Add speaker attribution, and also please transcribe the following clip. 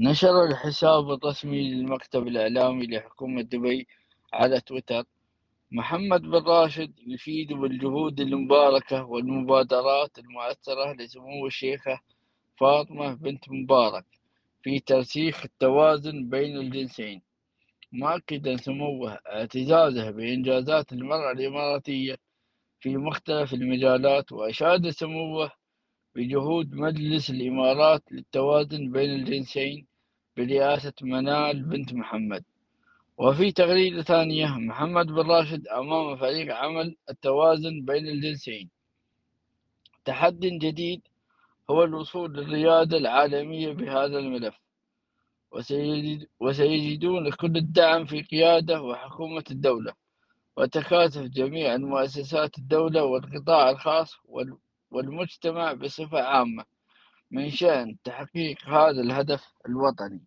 Speaker 1: نشر الحساب الرسمي للمكتب الإعلامي لحكومة دبي على تويتر. محمد بن راشد يفيد بالجهود المباركة والمبادرات المؤثرة لسمو الشيخة فاطمة بنت مبارك في ترسيخ التوازن بين الجنسين مؤكدا سموه اعتزازه بإنجازات المرأة الإماراتية في مختلف المجالات وأشاد سموه بجهود مجلس الإمارات للتوازن بين الجنسين برئاسة منال بنت محمد. وفي تغريدة ثانية محمد بن راشد أمام فريق عمل التوازن بين الجنسين. تحد جديد هو الوصول للريادة العالمية بهذا الملف. وسيجدون كل الدعم في قيادة وحكومة الدولة وتكاتف جميع المؤسسات الدولة والقطاع الخاص والمجتمع بصفة عامة من شأن تحقيق هذا الهدف الوطني.